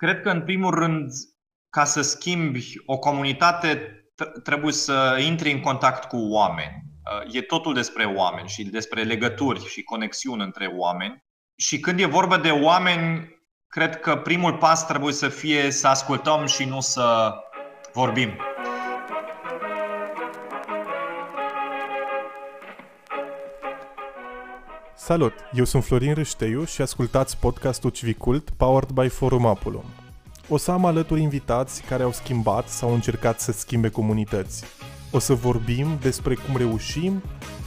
Cred că, în primul rând, ca să schimbi o comunitate, trebuie să intri în contact cu oameni. Uh, e totul despre oameni și despre legături și conexiuni între oameni. Și când e vorba de oameni, cred că primul pas trebuie să fie să ascultăm și nu să vorbim. Salut! Eu sunt Florin Râșteiu și ascultați podcastul Civicult powered by Forum Apulum. O să am alături invitați care au schimbat sau au încercat să schimbe comunități. O să vorbim despre cum reușim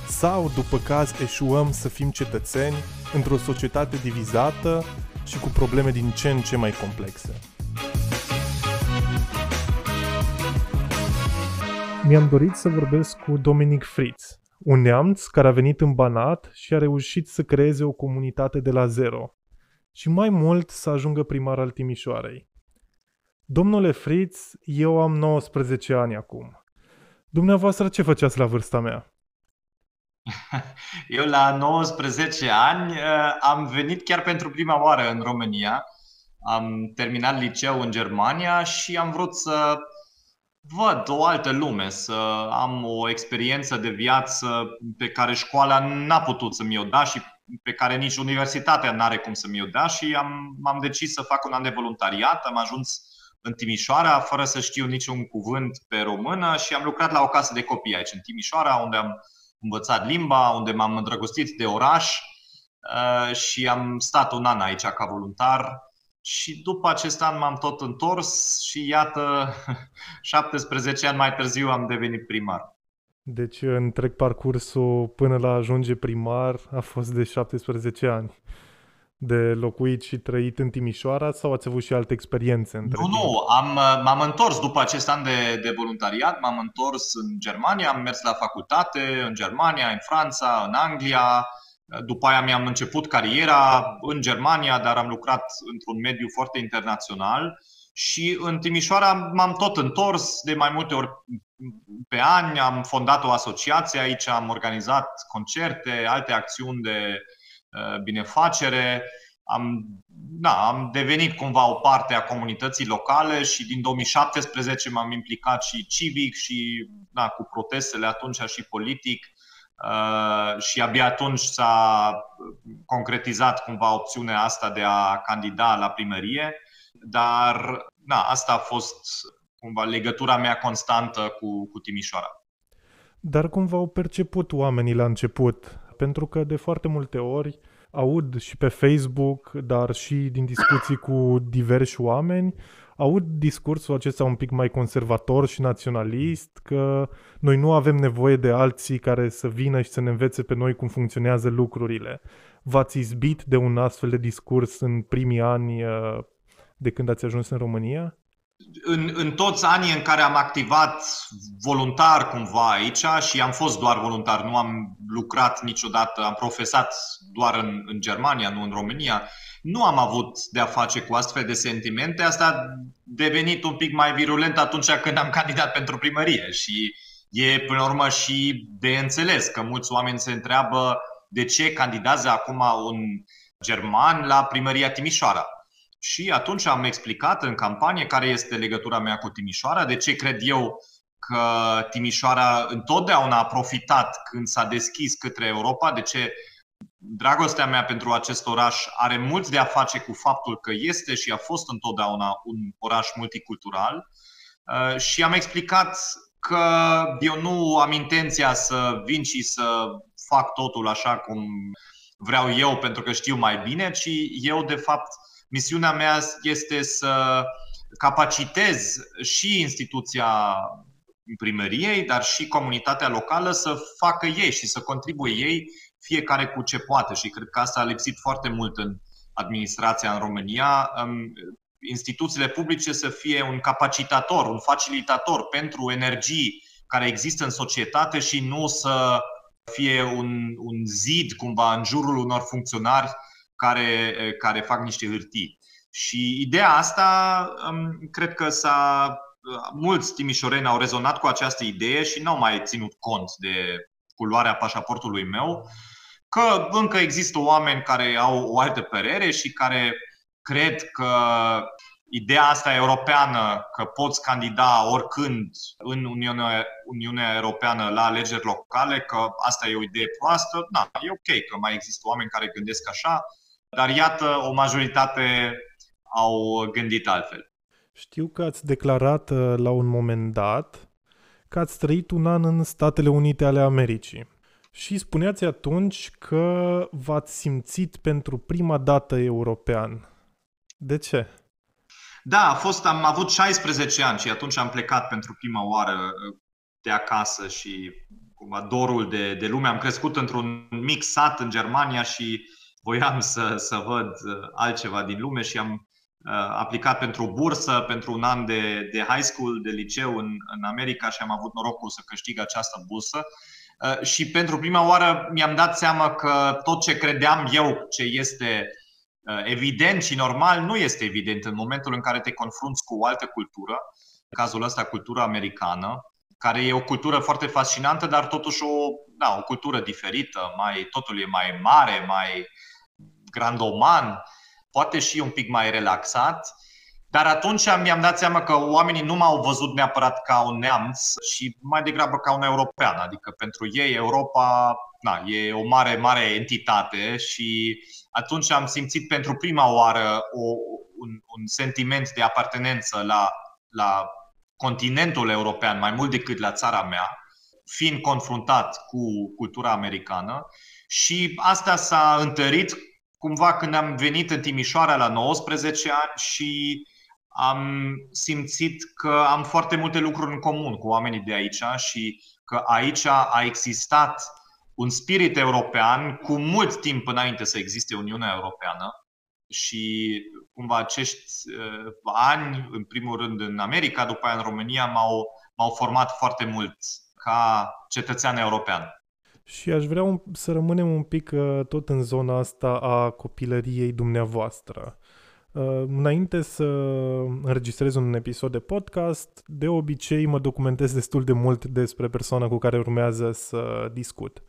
sau, după caz, eșuăm să fim cetățeni într-o societate divizată și cu probleme din ce în ce mai complexe. Mi-am dorit să vorbesc cu Dominic Fritz, un neamț care a venit în Banat și a reușit să creeze o comunitate de la zero și mai mult să ajungă primar al Timișoarei. Domnule Fritz, eu am 19 ani acum. Dumneavoastră ce făceați la vârsta mea? Eu la 19 ani uh, am venit chiar pentru prima oară în România. Am terminat liceu în Germania și am vrut să văd o altă lume, să am o experiență de viață pe care școala n-a putut să mi-o da și pe care nici universitatea n-are cum să mi-o dea și am, m-am decis să fac un an de voluntariat. Am ajuns în Timișoara fără să știu niciun cuvânt pe română și am lucrat la o casă de copii aici în Timișoara unde am învățat limba, unde m-am îndrăgostit de oraș uh, și am stat un an aici ca voluntar și după acest an m-am tot întors și iată, 17 ani mai târziu am devenit primar. Deci întreg parcursul până la ajunge primar a fost de 17 ani de locuit și trăit în Timișoara sau ați avut și alte experiențe? Între nu, timp? nu, am, m-am întors după acest an de, de voluntariat, m-am întors în Germania, am mers la facultate în Germania, în Franța, în Anglia, după aia mi-am început cariera în Germania, dar am lucrat într-un mediu foarte internațional și în Timișoara m-am tot întors de mai multe ori pe ani, am fondat o asociație aici, am organizat concerte, alte acțiuni de uh, binefacere. Am, da, am devenit cumva o parte a comunității locale și din 2017 m-am implicat și civic și da, cu protestele atunci și politic Uh, și abia atunci s-a concretizat cumva opțiunea asta de a candida la primărie, dar na, asta a fost cumva legătura mea constantă cu, cu Timișoara. Dar cum v-au perceput oamenii la început? Pentru că de foarte multe ori aud și pe Facebook, dar și din discuții cu diversi oameni, aud discursul acesta un pic mai conservator și naționalist, că noi nu avem nevoie de alții care să vină și să ne învețe pe noi cum funcționează lucrurile. V-ați izbit de un astfel de discurs în primii ani uh, de când ați ajuns în România? În, în toți anii în care am activat voluntar cumva aici și am fost doar voluntar, nu am lucrat niciodată, am profesat doar în, în Germania, nu în România, nu am avut de-a face cu astfel de sentimente. Asta a devenit un pic mai virulent atunci când am candidat pentru primărie și e până la urmă și de înțeles că mulți oameni se întreabă de ce candidează acum un german la primăria Timișoara. Și atunci am explicat în campanie care este legătura mea cu Timișoara, de ce cred eu că Timișoara întotdeauna a profitat când s-a deschis către Europa, de ce dragostea mea pentru acest oraș are mult de a face cu faptul că este și a fost întotdeauna un oraș multicultural. Uh, și am explicat că eu nu am intenția să vin și să fac totul așa cum vreau eu pentru că știu mai bine, ci eu de fapt misiunea mea este să capacitez și instituția primăriei, dar și comunitatea locală să facă ei și să contribuie ei fiecare cu ce poate și cred că asta a lipsit foarte mult în administrația în România. Instituțiile publice să fie un capacitator, un facilitator pentru energii care există în societate și nu să fie un, un zid cumva în jurul unor funcționari care, care fac niște hârtii. Și ideea asta cred că s-a mulți timișoreni au rezonat cu această idee și n-au mai ținut cont de culoarea pașaportului meu că încă există oameni care au o altă părere și care cred că ideea asta europeană că poți candida oricând în Uniunea, Uniunea Europeană la alegeri locale, că asta e o idee proastă, da, e ok că mai există oameni care gândesc așa, dar iată, o majoritate au gândit altfel. Știu că ați declarat uh, la un moment dat că ați trăit un an în Statele Unite ale Americii. Și spuneați atunci că v-ați simțit pentru prima dată european. De ce? Da, a fost, am avut 16 ani și atunci am plecat pentru prima oară uh, de acasă și cumva dorul de, de lume. Am crescut într-un mic sat în Germania și voiam să, să văd uh, altceva din lume și am uh, aplicat pentru o bursă, pentru un an de, de high school, de liceu în, în America și am avut norocul să câștig această bursă. Și pentru prima oară mi-am dat seama că tot ce credeam eu ce este Uh, evident și normal nu este evident în momentul în care te confrunți cu o altă cultură, în cazul ăsta cultura americană, care e o cultură foarte fascinantă, dar totuși o, da, o cultură diferită, mai, totul e mai mare, mai grandoman, poate și un pic mai relaxat. Dar atunci mi-am dat seama că oamenii nu m-au văzut neapărat ca un neamț și mai degrabă ca un european. Adică pentru ei Europa na, e o mare, mare entitate și atunci am simțit pentru prima oară o, un, un sentiment de apartenență la, la continentul european mai mult decât la țara mea, fiind confruntat cu cultura americană și asta s-a întărit cumva când am venit în Timișoara la 19 ani și am simțit că am foarte multe lucruri în comun cu oamenii de aici și că aici a existat un spirit european cu mult timp înainte să existe Uniunea Europeană și cumva acești uh, ani, în primul rând în America, după aia în România, m-au, m-au format foarte mult ca cetățean european. Și aș vrea un, să rămânem un pic uh, tot în zona asta a copilăriei dumneavoastră. Uh, înainte să înregistrez un episod de podcast, de obicei mă documentez destul de mult despre persoana cu care urmează să discut.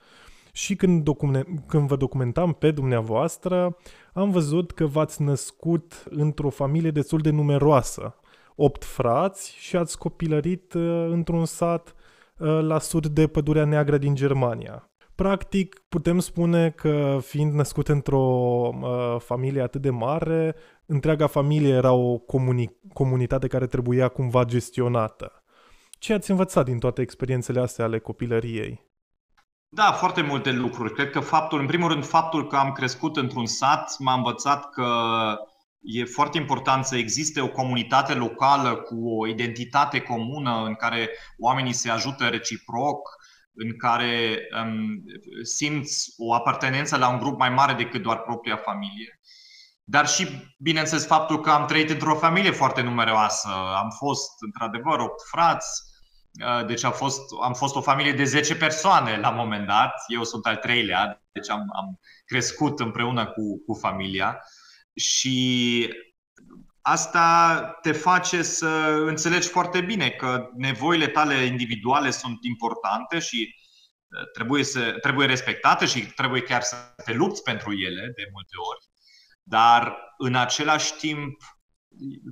Și când, document, când vă documentam pe dumneavoastră, am văzut că v-ați născut într-o familie destul de numeroasă. Opt frați și ați copilărit uh, într-un sat uh, la sud de Pădurea Neagră din Germania. Practic, putem spune că fiind născut într-o uh, familie atât de mare, întreaga familie era o comuni- comunitate care trebuia cumva gestionată. Ce ați învățat din toate experiențele astea ale copilăriei? Da, foarte multe lucruri. Cred că faptul, în primul rând, faptul că am crescut într-un sat m-a învățat că e foarte important să existe o comunitate locală cu o identitate comună în care oamenii se ajută reciproc, în care um, simți o apartenență la un grup mai mare decât doar propria familie. Dar și, bineînțeles, faptul că am trăit într-o familie foarte numeroasă. Am fost, într-adevăr, opt frați, Uh, deci a fost, am fost o familie de 10 persoane la un moment dat. Eu sunt al treilea, deci am, am crescut împreună cu, cu familia. Și asta te face să înțelegi foarte bine că nevoile tale individuale sunt importante și uh, trebuie, să, trebuie respectate și trebuie chiar să te lupți pentru ele de multe ori. Dar în același timp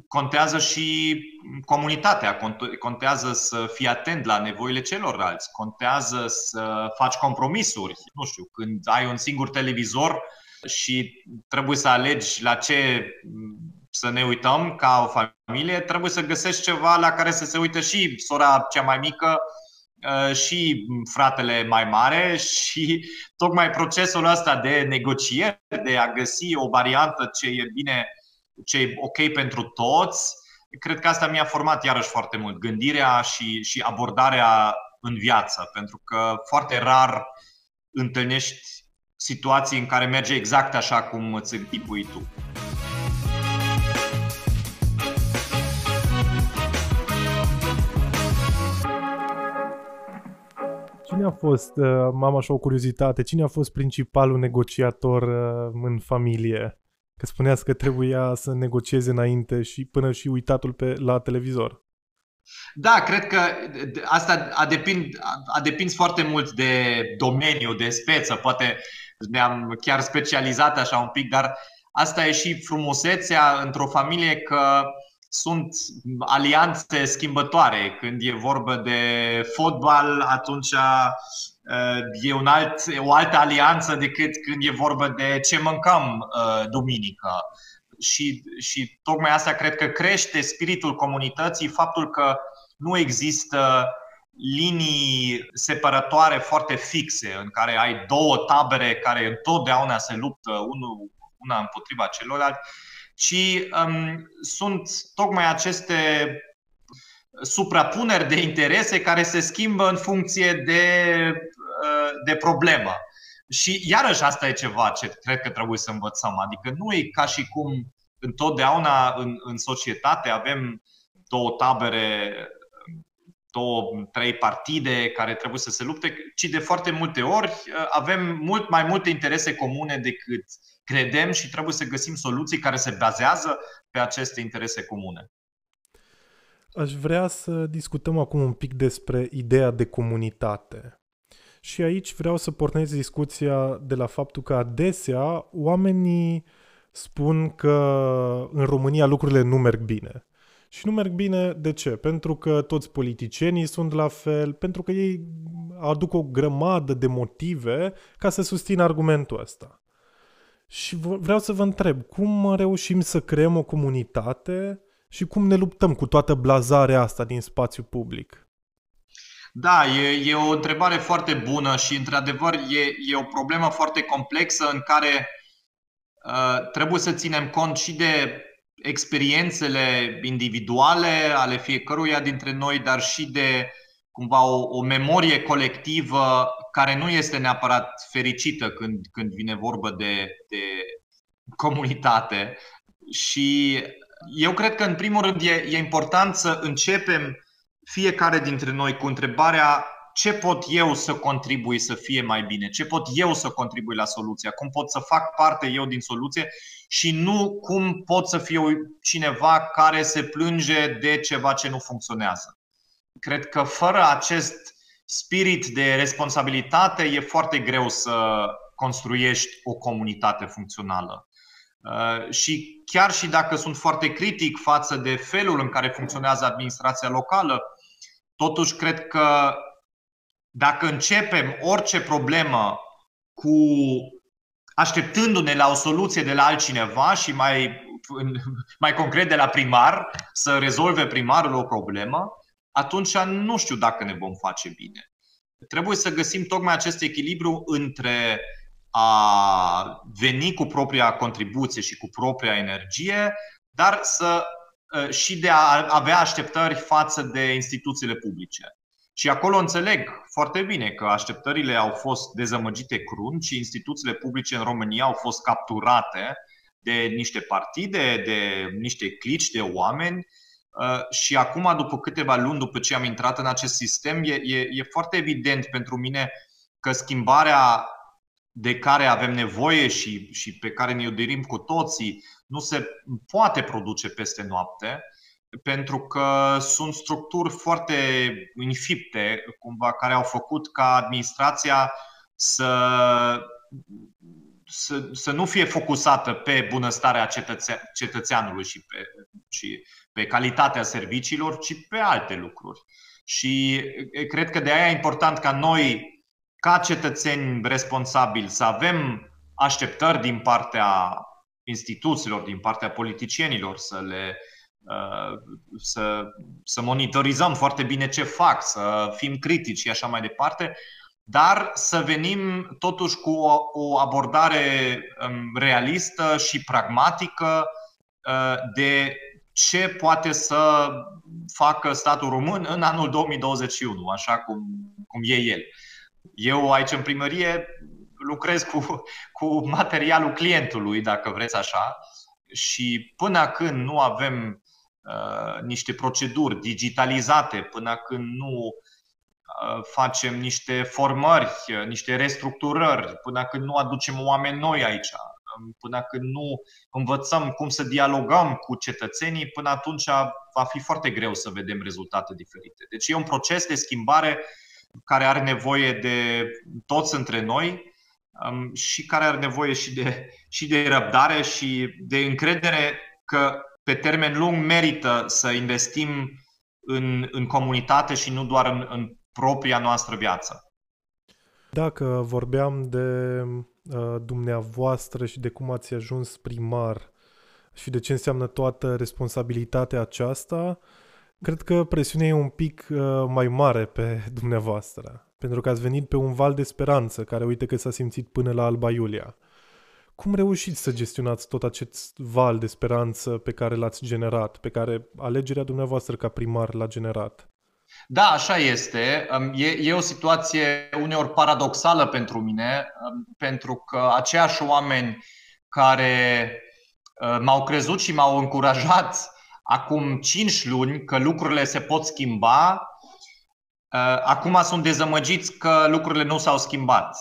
contează și comunitatea, contează să fii atent la nevoile celorlalți, contează să faci compromisuri. Nu știu, când ai un singur televizor și trebuie să alegi la ce să ne uităm ca o familie, trebuie să găsești ceva la care să se uite și sora cea mai mică uh, și fratele mai mare și tocmai procesul ăsta de negociere, de a găsi o variantă ce e bine ce e ok pentru toți, cred că asta mi-a format iarăși foarte mult gândirea și, și abordarea în viață, pentru că foarte rar întâlnești situații în care merge exact așa cum îți închipui tu. Cine a fost, uh, mama așa o curiozitate, cine a fost principalul negociator uh, în familie? Că spuneați că trebuia să negocieze înainte și până și uitatul pe, la televizor. Da, cred că asta a, depind, a depins foarte mult de domeniu, de speță. Poate ne-am chiar specializat așa un pic, dar asta e și frumusețea într-o familie că sunt alianțe schimbătoare. Când e vorba de fotbal, atunci e un alt, o altă alianță decât când e vorba de ce mâncăm duminică. Și, și tocmai asta cred că crește spiritul comunității, faptul că nu există linii separatoare foarte fixe, în care ai două tabere care întotdeauna se luptă unul, una împotriva celorlalți, ci um, sunt tocmai aceste suprapuneri de interese care se schimbă în funcție de, uh, de problemă. Și iarăși asta e ceva ce cred că trebuie să învățăm. Adică nu e ca și cum întotdeauna în, în societate avem două tabere două, trei partide care trebuie să se lupte, ci de foarte multe ori uh, avem mult mai multe interese comune decât credem și trebuie să găsim soluții care se bazează pe aceste interese comune. Aș vrea să discutăm acum un pic despre ideea de comunitate. Și aici vreau să pornesc discuția de la faptul că adesea oamenii spun că în România lucrurile nu merg bine. Și nu merg bine, de ce? Pentru că toți politicienii sunt la fel, pentru că ei aduc o grămadă de motive ca să susțină argumentul ăsta. Și vreau să vă întreb, cum reușim să creăm o comunitate și cum ne luptăm cu toată blazarea asta din spațiu public? Da, e, e o întrebare foarte bună și, într-adevăr, e, e o problemă foarte complexă în care uh, trebuie să ținem cont și de experiențele individuale ale fiecăruia dintre noi, dar și de cumva o, o memorie colectivă care nu este neapărat fericită când, când vine vorba de, de comunitate. Și eu cred că, în primul rând, e, e important să începem fiecare dintre noi cu întrebarea ce pot eu să contribui să fie mai bine, ce pot eu să contribui la soluția, cum pot să fac parte eu din soluție și nu cum pot să fiu cineva care se plânge de ceva ce nu funcționează. Cred că fără acest spirit de responsabilitate e foarte greu să construiești o comunitate funcțională. Uh, și chiar și dacă sunt foarte critic față de felul în care funcționează administrația locală, totuși cred că dacă începem orice problemă cu așteptându-ne la o soluție de la altcineva și mai, mai concret de la primar, să rezolve primarul o problemă, atunci nu știu dacă ne vom face bine. Trebuie să găsim tocmai acest echilibru între a veni cu propria contribuție și cu propria energie, dar să și de a avea așteptări față de instituțiile publice. Și acolo înțeleg foarte bine că așteptările au fost dezamăgite crunt și instituțiile publice în România au fost capturate de niște partide, de niște clici de oameni. Uh, și acum, după câteva luni după ce am intrat în acest sistem, e, e, e foarte evident pentru mine că schimbarea de care avem nevoie și, și pe care ne-o dorim cu toții nu se poate produce peste noapte pentru că sunt structuri foarte infipte, cumva, care au făcut ca administrația să, să, să nu fie focusată pe bunăstarea cetățe, cetățeanului și pe, și pe calitatea serviciilor, ci pe alte lucruri. Și cred că de aia e important ca noi, ca cetățeni responsabili, să avem așteptări din partea instituțiilor, din partea politicienilor, să le Uh, să, să monitorizăm foarte bine ce fac, să fim critici și așa mai departe, dar să venim totuși cu o, o abordare um, realistă și pragmatică uh, de ce poate să facă statul român în anul 2021, așa cum, cum e el. Eu aici în primărie lucrez cu, cu materialul clientului, dacă vreți așa, și până când nu avem Uh, niște proceduri digitalizate, până când nu uh, facem niște formări, uh, niște restructurări, până când nu aducem oameni noi aici, um, până când nu învățăm cum să dialogăm cu cetățenii, până atunci va fi foarte greu să vedem rezultate diferite. Deci e un proces de schimbare care are nevoie de toți între noi um, și care are nevoie și de, și de răbdare și de încredere că pe termen lung merită să investim în, în comunitate și nu doar în, în propria noastră viață. Dacă vorbeam de uh, dumneavoastră și de cum ați ajuns primar și de ce înseamnă toată responsabilitatea aceasta, cred că presiunea e un pic uh, mai mare pe dumneavoastră, pentru că ați venit pe un val de speranță, care uite că s-a simțit până la Alba Iulia. Cum reușiți să gestionați tot acest val de speranță pe care l-ați generat, pe care alegerea dumneavoastră ca primar l-a generat? Da, așa este. E, e o situație uneori paradoxală pentru mine, pentru că aceiași oameni care ă, m-au crezut și m-au încurajat acum 5 luni că lucrurile se pot schimba, ă, acum sunt dezamăgiți că lucrurile nu s-au schimbat.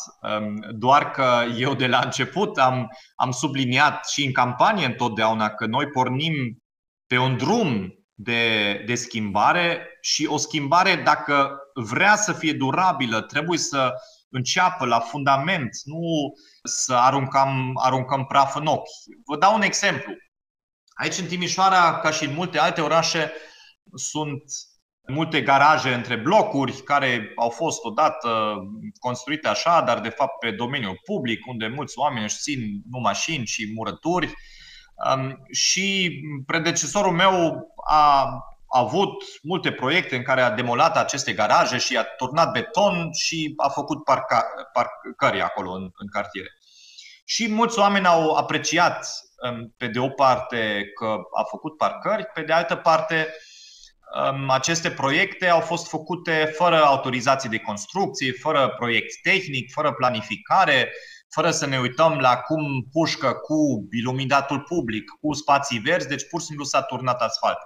Doar că eu de la început am, am subliniat și în campanie întotdeauna că noi pornim pe un drum de, de schimbare și o schimbare, dacă vrea să fie durabilă, trebuie să înceapă la fundament, nu să aruncăm, aruncăm praf în ochi. Vă dau un exemplu. Aici în Timișoara, ca și în multe alte orașe, sunt multe garaje între blocuri care au fost odată construite așa, dar de fapt pe domeniul public, unde mulți oameni își țin nu mașini și murături și predecesorul meu a avut multe proiecte în care a demolat aceste garaje și a turnat beton și a făcut parca, parcări acolo în, în cartiere. Și mulți oameni au apreciat, pe de o parte, că a făcut parcări, pe de altă parte, aceste proiecte au fost făcute fără autorizații de construcție, fără proiect tehnic, fără planificare, fără să ne uităm la cum pușcă cu iluminatul public, cu spații verzi, deci pur și simplu s-a turnat asfalt.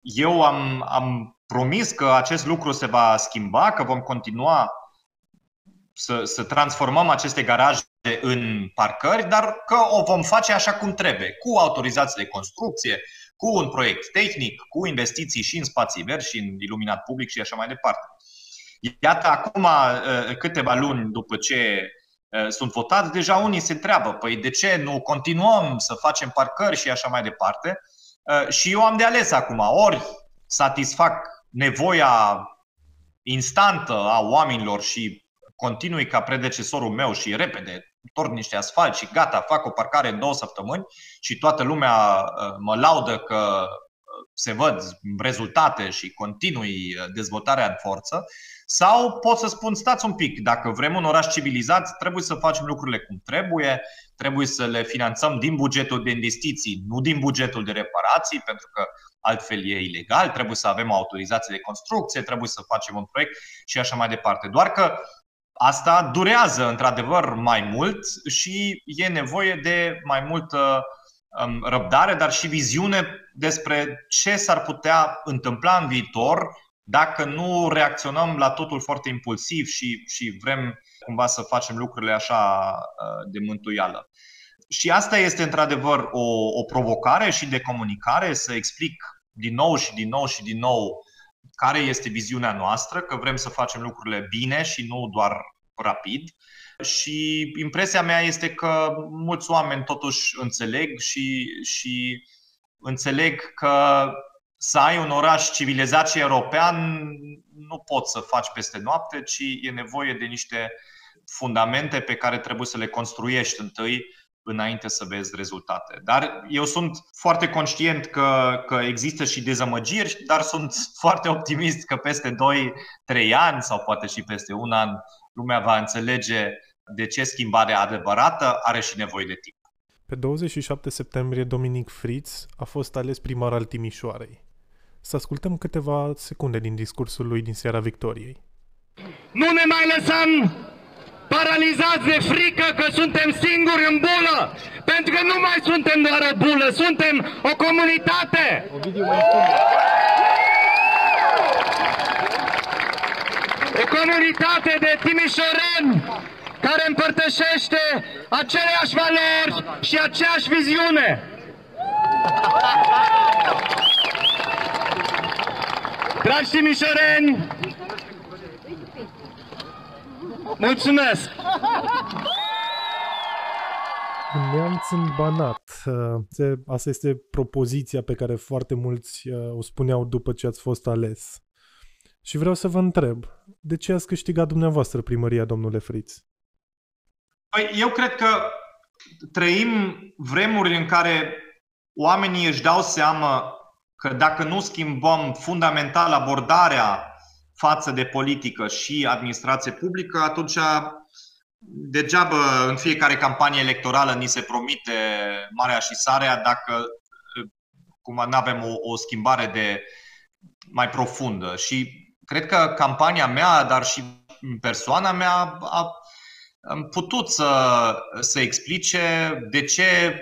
Eu am, am promis că acest lucru se va schimba, că vom continua să, să transformăm aceste garaje în parcări, dar că o vom face așa cum trebuie, cu autorizații de construcție, cu un proiect tehnic, cu investiții și în spații verzi și în iluminat public și așa mai departe. Iată, acum uh, câteva luni după ce Eh, sunt votați, deja unii se întreabă, păi de ce nu continuăm să facem parcări și așa mai departe. Eh, și eu am de ales acum, ori satisfac nevoia instantă a oamenilor și continui ca predecesorul meu și repede torn niște asfalt și gata, fac o parcare în două săptămâni și toată lumea eh, mă laudă că se văd rezultate și continui dezvoltarea în forță, sau pot să spun, stați un pic, dacă vrem un oraș civilizat, trebuie să facem lucrurile cum trebuie, trebuie să le finanțăm din bugetul de investiții, nu din bugetul de reparații, pentru că altfel e ilegal, trebuie să avem o autorizație de construcție, trebuie să facem un proiect și așa mai departe. Doar că asta durează într-adevăr mai mult și e nevoie de mai multă um, răbdare, dar și viziune despre ce s-ar putea întâmpla în viitor dacă nu reacționăm la totul foarte impulsiv și, și vrem cumva să facem lucrurile așa uh, de mântuială. Și asta este într-adevăr o, o provocare și de comunicare, să explic din nou și din nou și din nou care este viziunea noastră, că vrem să facem lucrurile bine și nu doar rapid. Și impresia mea este că mulți oameni totuși înțeleg și, și înțeleg că să ai un oraș civilizat și european nu poți să faci peste noapte, ci e nevoie de niște fundamente pe care trebuie să le construiești întâi înainte să vezi rezultate. Dar eu sunt foarte conștient că, că există și dezamăgiri, dar sunt foarte optimist că peste 2-3 ani sau poate și peste un an lumea va înțelege de ce schimbarea adevărată are și nevoie de timp. Pe 27 septembrie, Dominic Fritz a fost ales primar al Timișoarei. Să ascultăm câteva secunde din discursul lui din seara victoriei. Nu ne mai lăsăm paralizați de frică că suntem singuri în bulă, pentru că nu mai suntem doar o bulă, suntem o comunitate. O comunitate de timișoreni care împărtășește aceleași valori și aceeași viziune. Dragi timișoreni, mulțumesc! Un neamț în Banat, Asta este propoziția pe care foarte mulți o spuneau după ce ați fost ales. Și vreau să vă întreb, de ce ați câștigat dumneavoastră primăria, domnule Friț? Păi, eu cred că trăim vremuri în care oamenii își dau seama că dacă nu schimbăm fundamental abordarea față de politică și administrație publică, atunci degeaba în fiecare campanie electorală ni se promite marea și sarea dacă cum nu avem o, o schimbare de mai profundă. Și cred că campania mea, dar și persoana mea a putut să, să explice de ce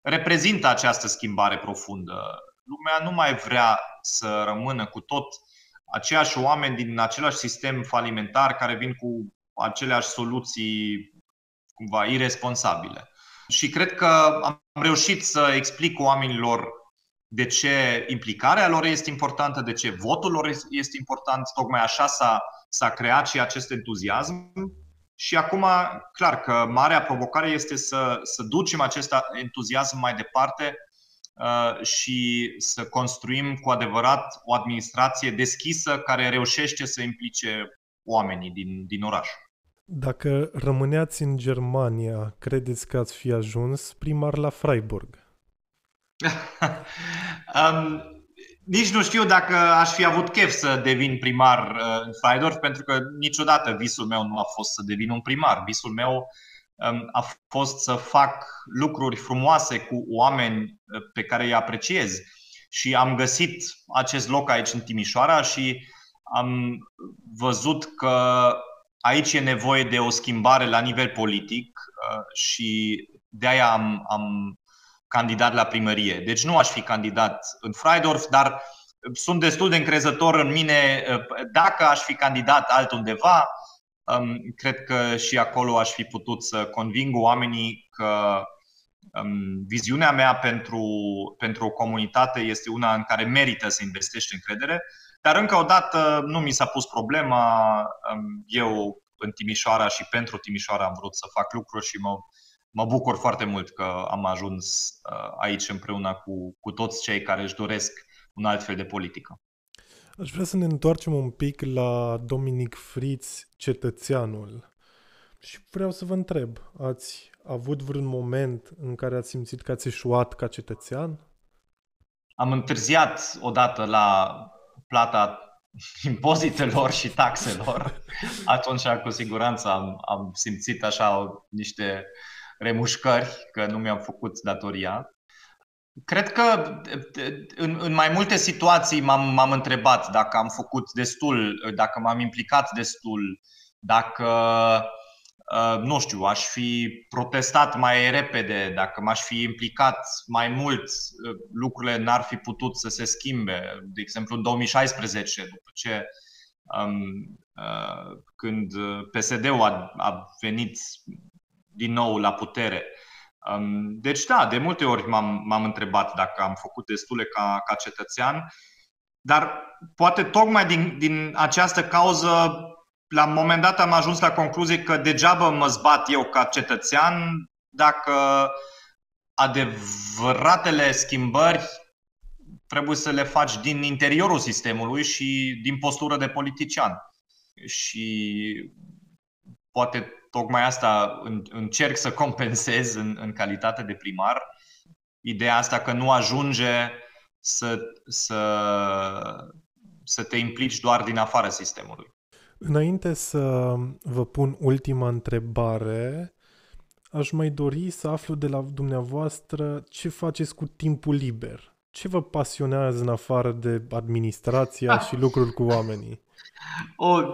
reprezintă această schimbare profundă. Lumea nu mai vrea să rămână cu tot aceiași oameni din același sistem falimentar care vin cu aceleași soluții cumva irresponsabile. Și cred că am reușit să explic oamenilor de ce implicarea lor este importantă, de ce votul lor este important. Tocmai așa s-a, s-a creat și acest entuziasm. Și acum, clar că marea provocare este să, să ducem acest entuziasm mai departe uh, și să construim cu adevărat o administrație deschisă care reușește să implice oamenii din, din oraș. Dacă rămâneați în Germania, credeți că ați fi ajuns primar la Freiburg? um, nici nu știu dacă aș fi avut chef să devin primar uh, în Freidorf, pentru că niciodată visul meu nu a fost să devin un primar. Visul meu um, a fost să fac lucruri frumoase cu oameni uh, pe care îi apreciez. Și am găsit acest loc aici în Timișoara și am văzut că aici e nevoie de o schimbare la nivel politic uh, și de aia am, am candidat la primărie. Deci nu aș fi candidat în Freidorf, dar sunt destul de încrezător în mine. Dacă aș fi candidat altundeva, um, cred că și acolo aș fi putut să conving oamenii că um, viziunea mea pentru, pentru o comunitate este una în care merită să investești încredere. Dar încă o dată nu mi s-a pus problema. Um, eu în Timișoara și pentru Timișoara am vrut să fac lucruri și mă mă bucur foarte mult că am ajuns uh, aici împreună cu, cu toți cei care își doresc un alt fel de politică. Aș vrea să ne întoarcem un pic la Dominic Fritz, cetățeanul. Și vreau să vă întreb, ați avut vreun moment în care ați simțit că ați eșuat ca cetățean? Am întârziat odată la plata impozitelor și taxelor. Atunci, cu siguranță, am, am simțit așa niște remușcări că nu mi-am făcut datoria. Cred că în, în mai multe situații m-am, m-am întrebat dacă am făcut destul, dacă m-am implicat destul, dacă, uh, nu știu, aș fi protestat mai repede, dacă m-aș fi implicat mai mult, uh, lucrurile n-ar fi putut să se schimbe. De exemplu, în 2016, după ce um, uh, când PSD-ul a, a venit din nou la putere. Deci da, de multe ori m-am, m-am întrebat dacă am făcut destule ca, ca cetățean, dar poate tocmai din, din această cauză, la un moment dat am ajuns la concluzie că degeaba mă zbat eu ca cetățean dacă adevăratele schimbări trebuie să le faci din interiorul sistemului și din postură de politician. Și poate tocmai asta încerc să compensez în, în calitate de primar. Ideea asta că nu ajunge să, să, să te implici doar din afara sistemului. Înainte să vă pun ultima întrebare, aș mai dori să aflu de la dumneavoastră ce faceți cu timpul liber. Ce vă pasionează în afară de administrația și lucrul cu oamenii? O,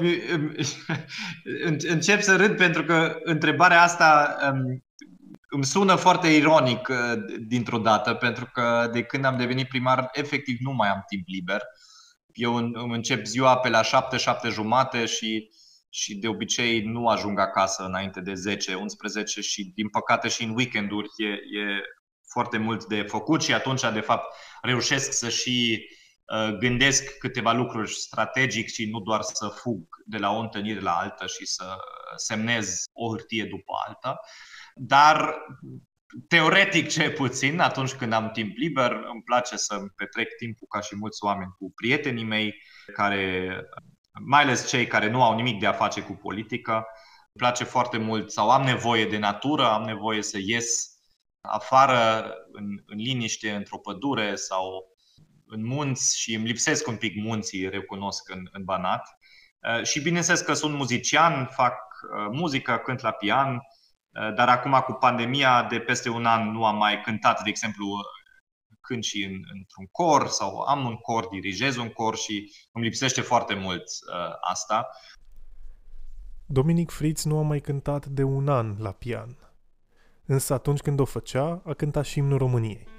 încep să râd pentru că întrebarea asta um, îmi sună foarte ironic uh, dintr-o dată, pentru că de când am devenit primar, efectiv nu mai am timp liber. Eu îmi încep ziua pe la 7, 7 jumate și, și de obicei nu ajung acasă înainte de 10, 11 și din păcate și în weekenduri e, e foarte mult de făcut și atunci de fapt reușesc să și Uh, gândesc câteva lucruri strategic și nu doar să fug de la o întâlnire la alta și să semnez o hârtie după alta. Dar teoretic ce puțin, atunci când am timp liber, îmi place să petrec timpul ca și mulți oameni cu prietenii mei, care, mai ales cei care nu au nimic de a face cu politică. Îmi place foarte mult sau am nevoie de natură, am nevoie să ies afară în, în liniște, într-o pădure sau în munți și îmi lipsesc un pic munții, recunosc în, în Banat. Uh, și bineînțeles că sunt muzician, fac uh, muzică, cânt la pian, uh, dar acum cu pandemia de peste un an nu am mai cântat, de exemplu, cânt și în, într-un cor sau am un cor, dirigez un cor și îmi lipsește foarte mult asta. Dominic Fritz nu a mai cântat de un an la pian, însă atunci când o făcea, a cântat și imnul României.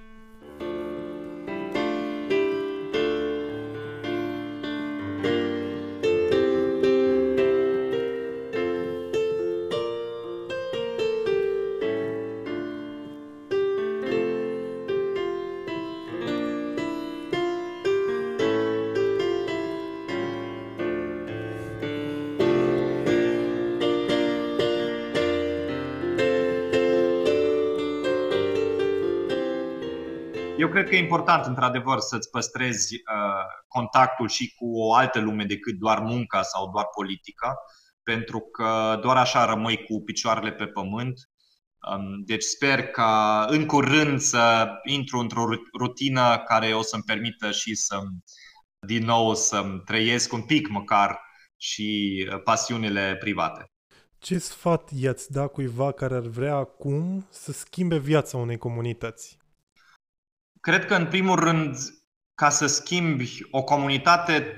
Cred că e important, într-adevăr, să-ți păstrezi uh, contactul și cu o altă lume decât doar munca sau doar politica, pentru că doar așa rămâi cu picioarele pe pământ. Um, deci sper ca în curând să intru într-o rutină care o să-mi permită și să din nou să-mi trăiesc un pic măcar și uh, pasiunile private. Ce sfat i-ați da cuiva care ar vrea acum să schimbe viața unei comunități? Cred că, în primul rând, ca să schimbi o comunitate,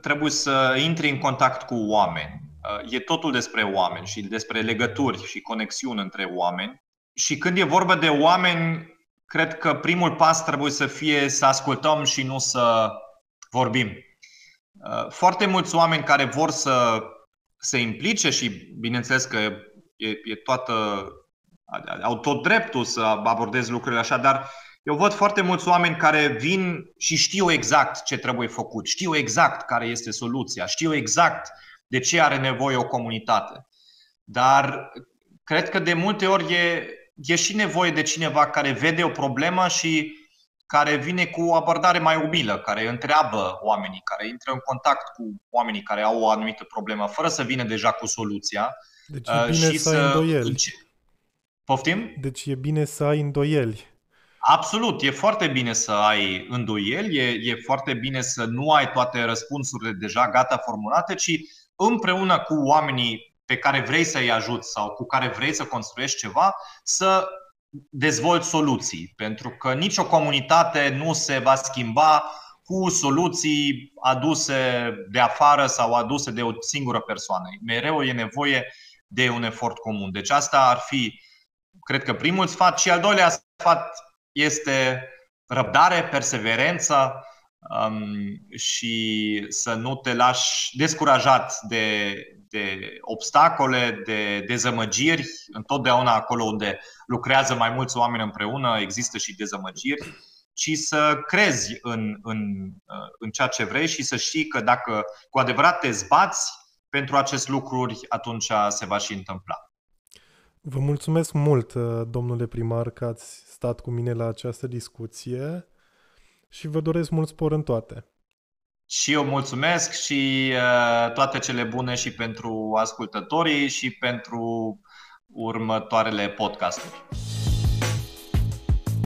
trebuie să intri în contact cu oameni. Uh, e totul despre oameni și despre legături și conexiuni între oameni. Și când e vorba de oameni, cred că primul pas trebuie să fie să ascultăm și nu să vorbim. Uh, foarte mulți oameni care vor să se implice și bineînțeles că e, e toată, au tot dreptul să abordeze lucrurile așa, dar eu văd foarte mulți oameni care vin și știu exact ce trebuie făcut, știu exact care este soluția, știu exact de ce are nevoie o comunitate. Dar cred că de multe ori e, e și nevoie de cineva care vede o problemă și care vine cu o abordare mai umilă, care întreabă oamenii, care intră în contact cu oamenii care au o anumită problemă, fără să vină deja cu soluția. Deci e bine și să ai îndoieli. Poftim? Deci e bine să ai îndoieli. Absolut, e foarte bine să ai îndoieli, e, e foarte bine să nu ai toate răspunsurile deja gata formulate, ci împreună cu oamenii pe care vrei să-i ajuți sau cu care vrei să construiești ceva, să dezvolți soluții. Pentru că nicio comunitate nu se va schimba cu soluții aduse de afară sau aduse de o singură persoană. Mereu e nevoie de un efort comun. Deci asta ar fi, cred că, primul sfat. Și al doilea sfat este răbdare, perseverență um, și să nu te lași descurajat de, de obstacole, de dezamăgiri. Întotdeauna acolo unde lucrează mai mulți oameni împreună există și dezamăgiri, ci să crezi în, în, în ceea ce vrei și să știi că dacă cu adevărat te zbați pentru acest lucruri, atunci se va și întâmpla. Vă mulțumesc mult, domnule primar, că ați stat cu mine la această discuție și vă doresc mult spor în toate. Și eu mulțumesc și uh, toate cele bune și pentru ascultătorii și pentru următoarele podcasturi.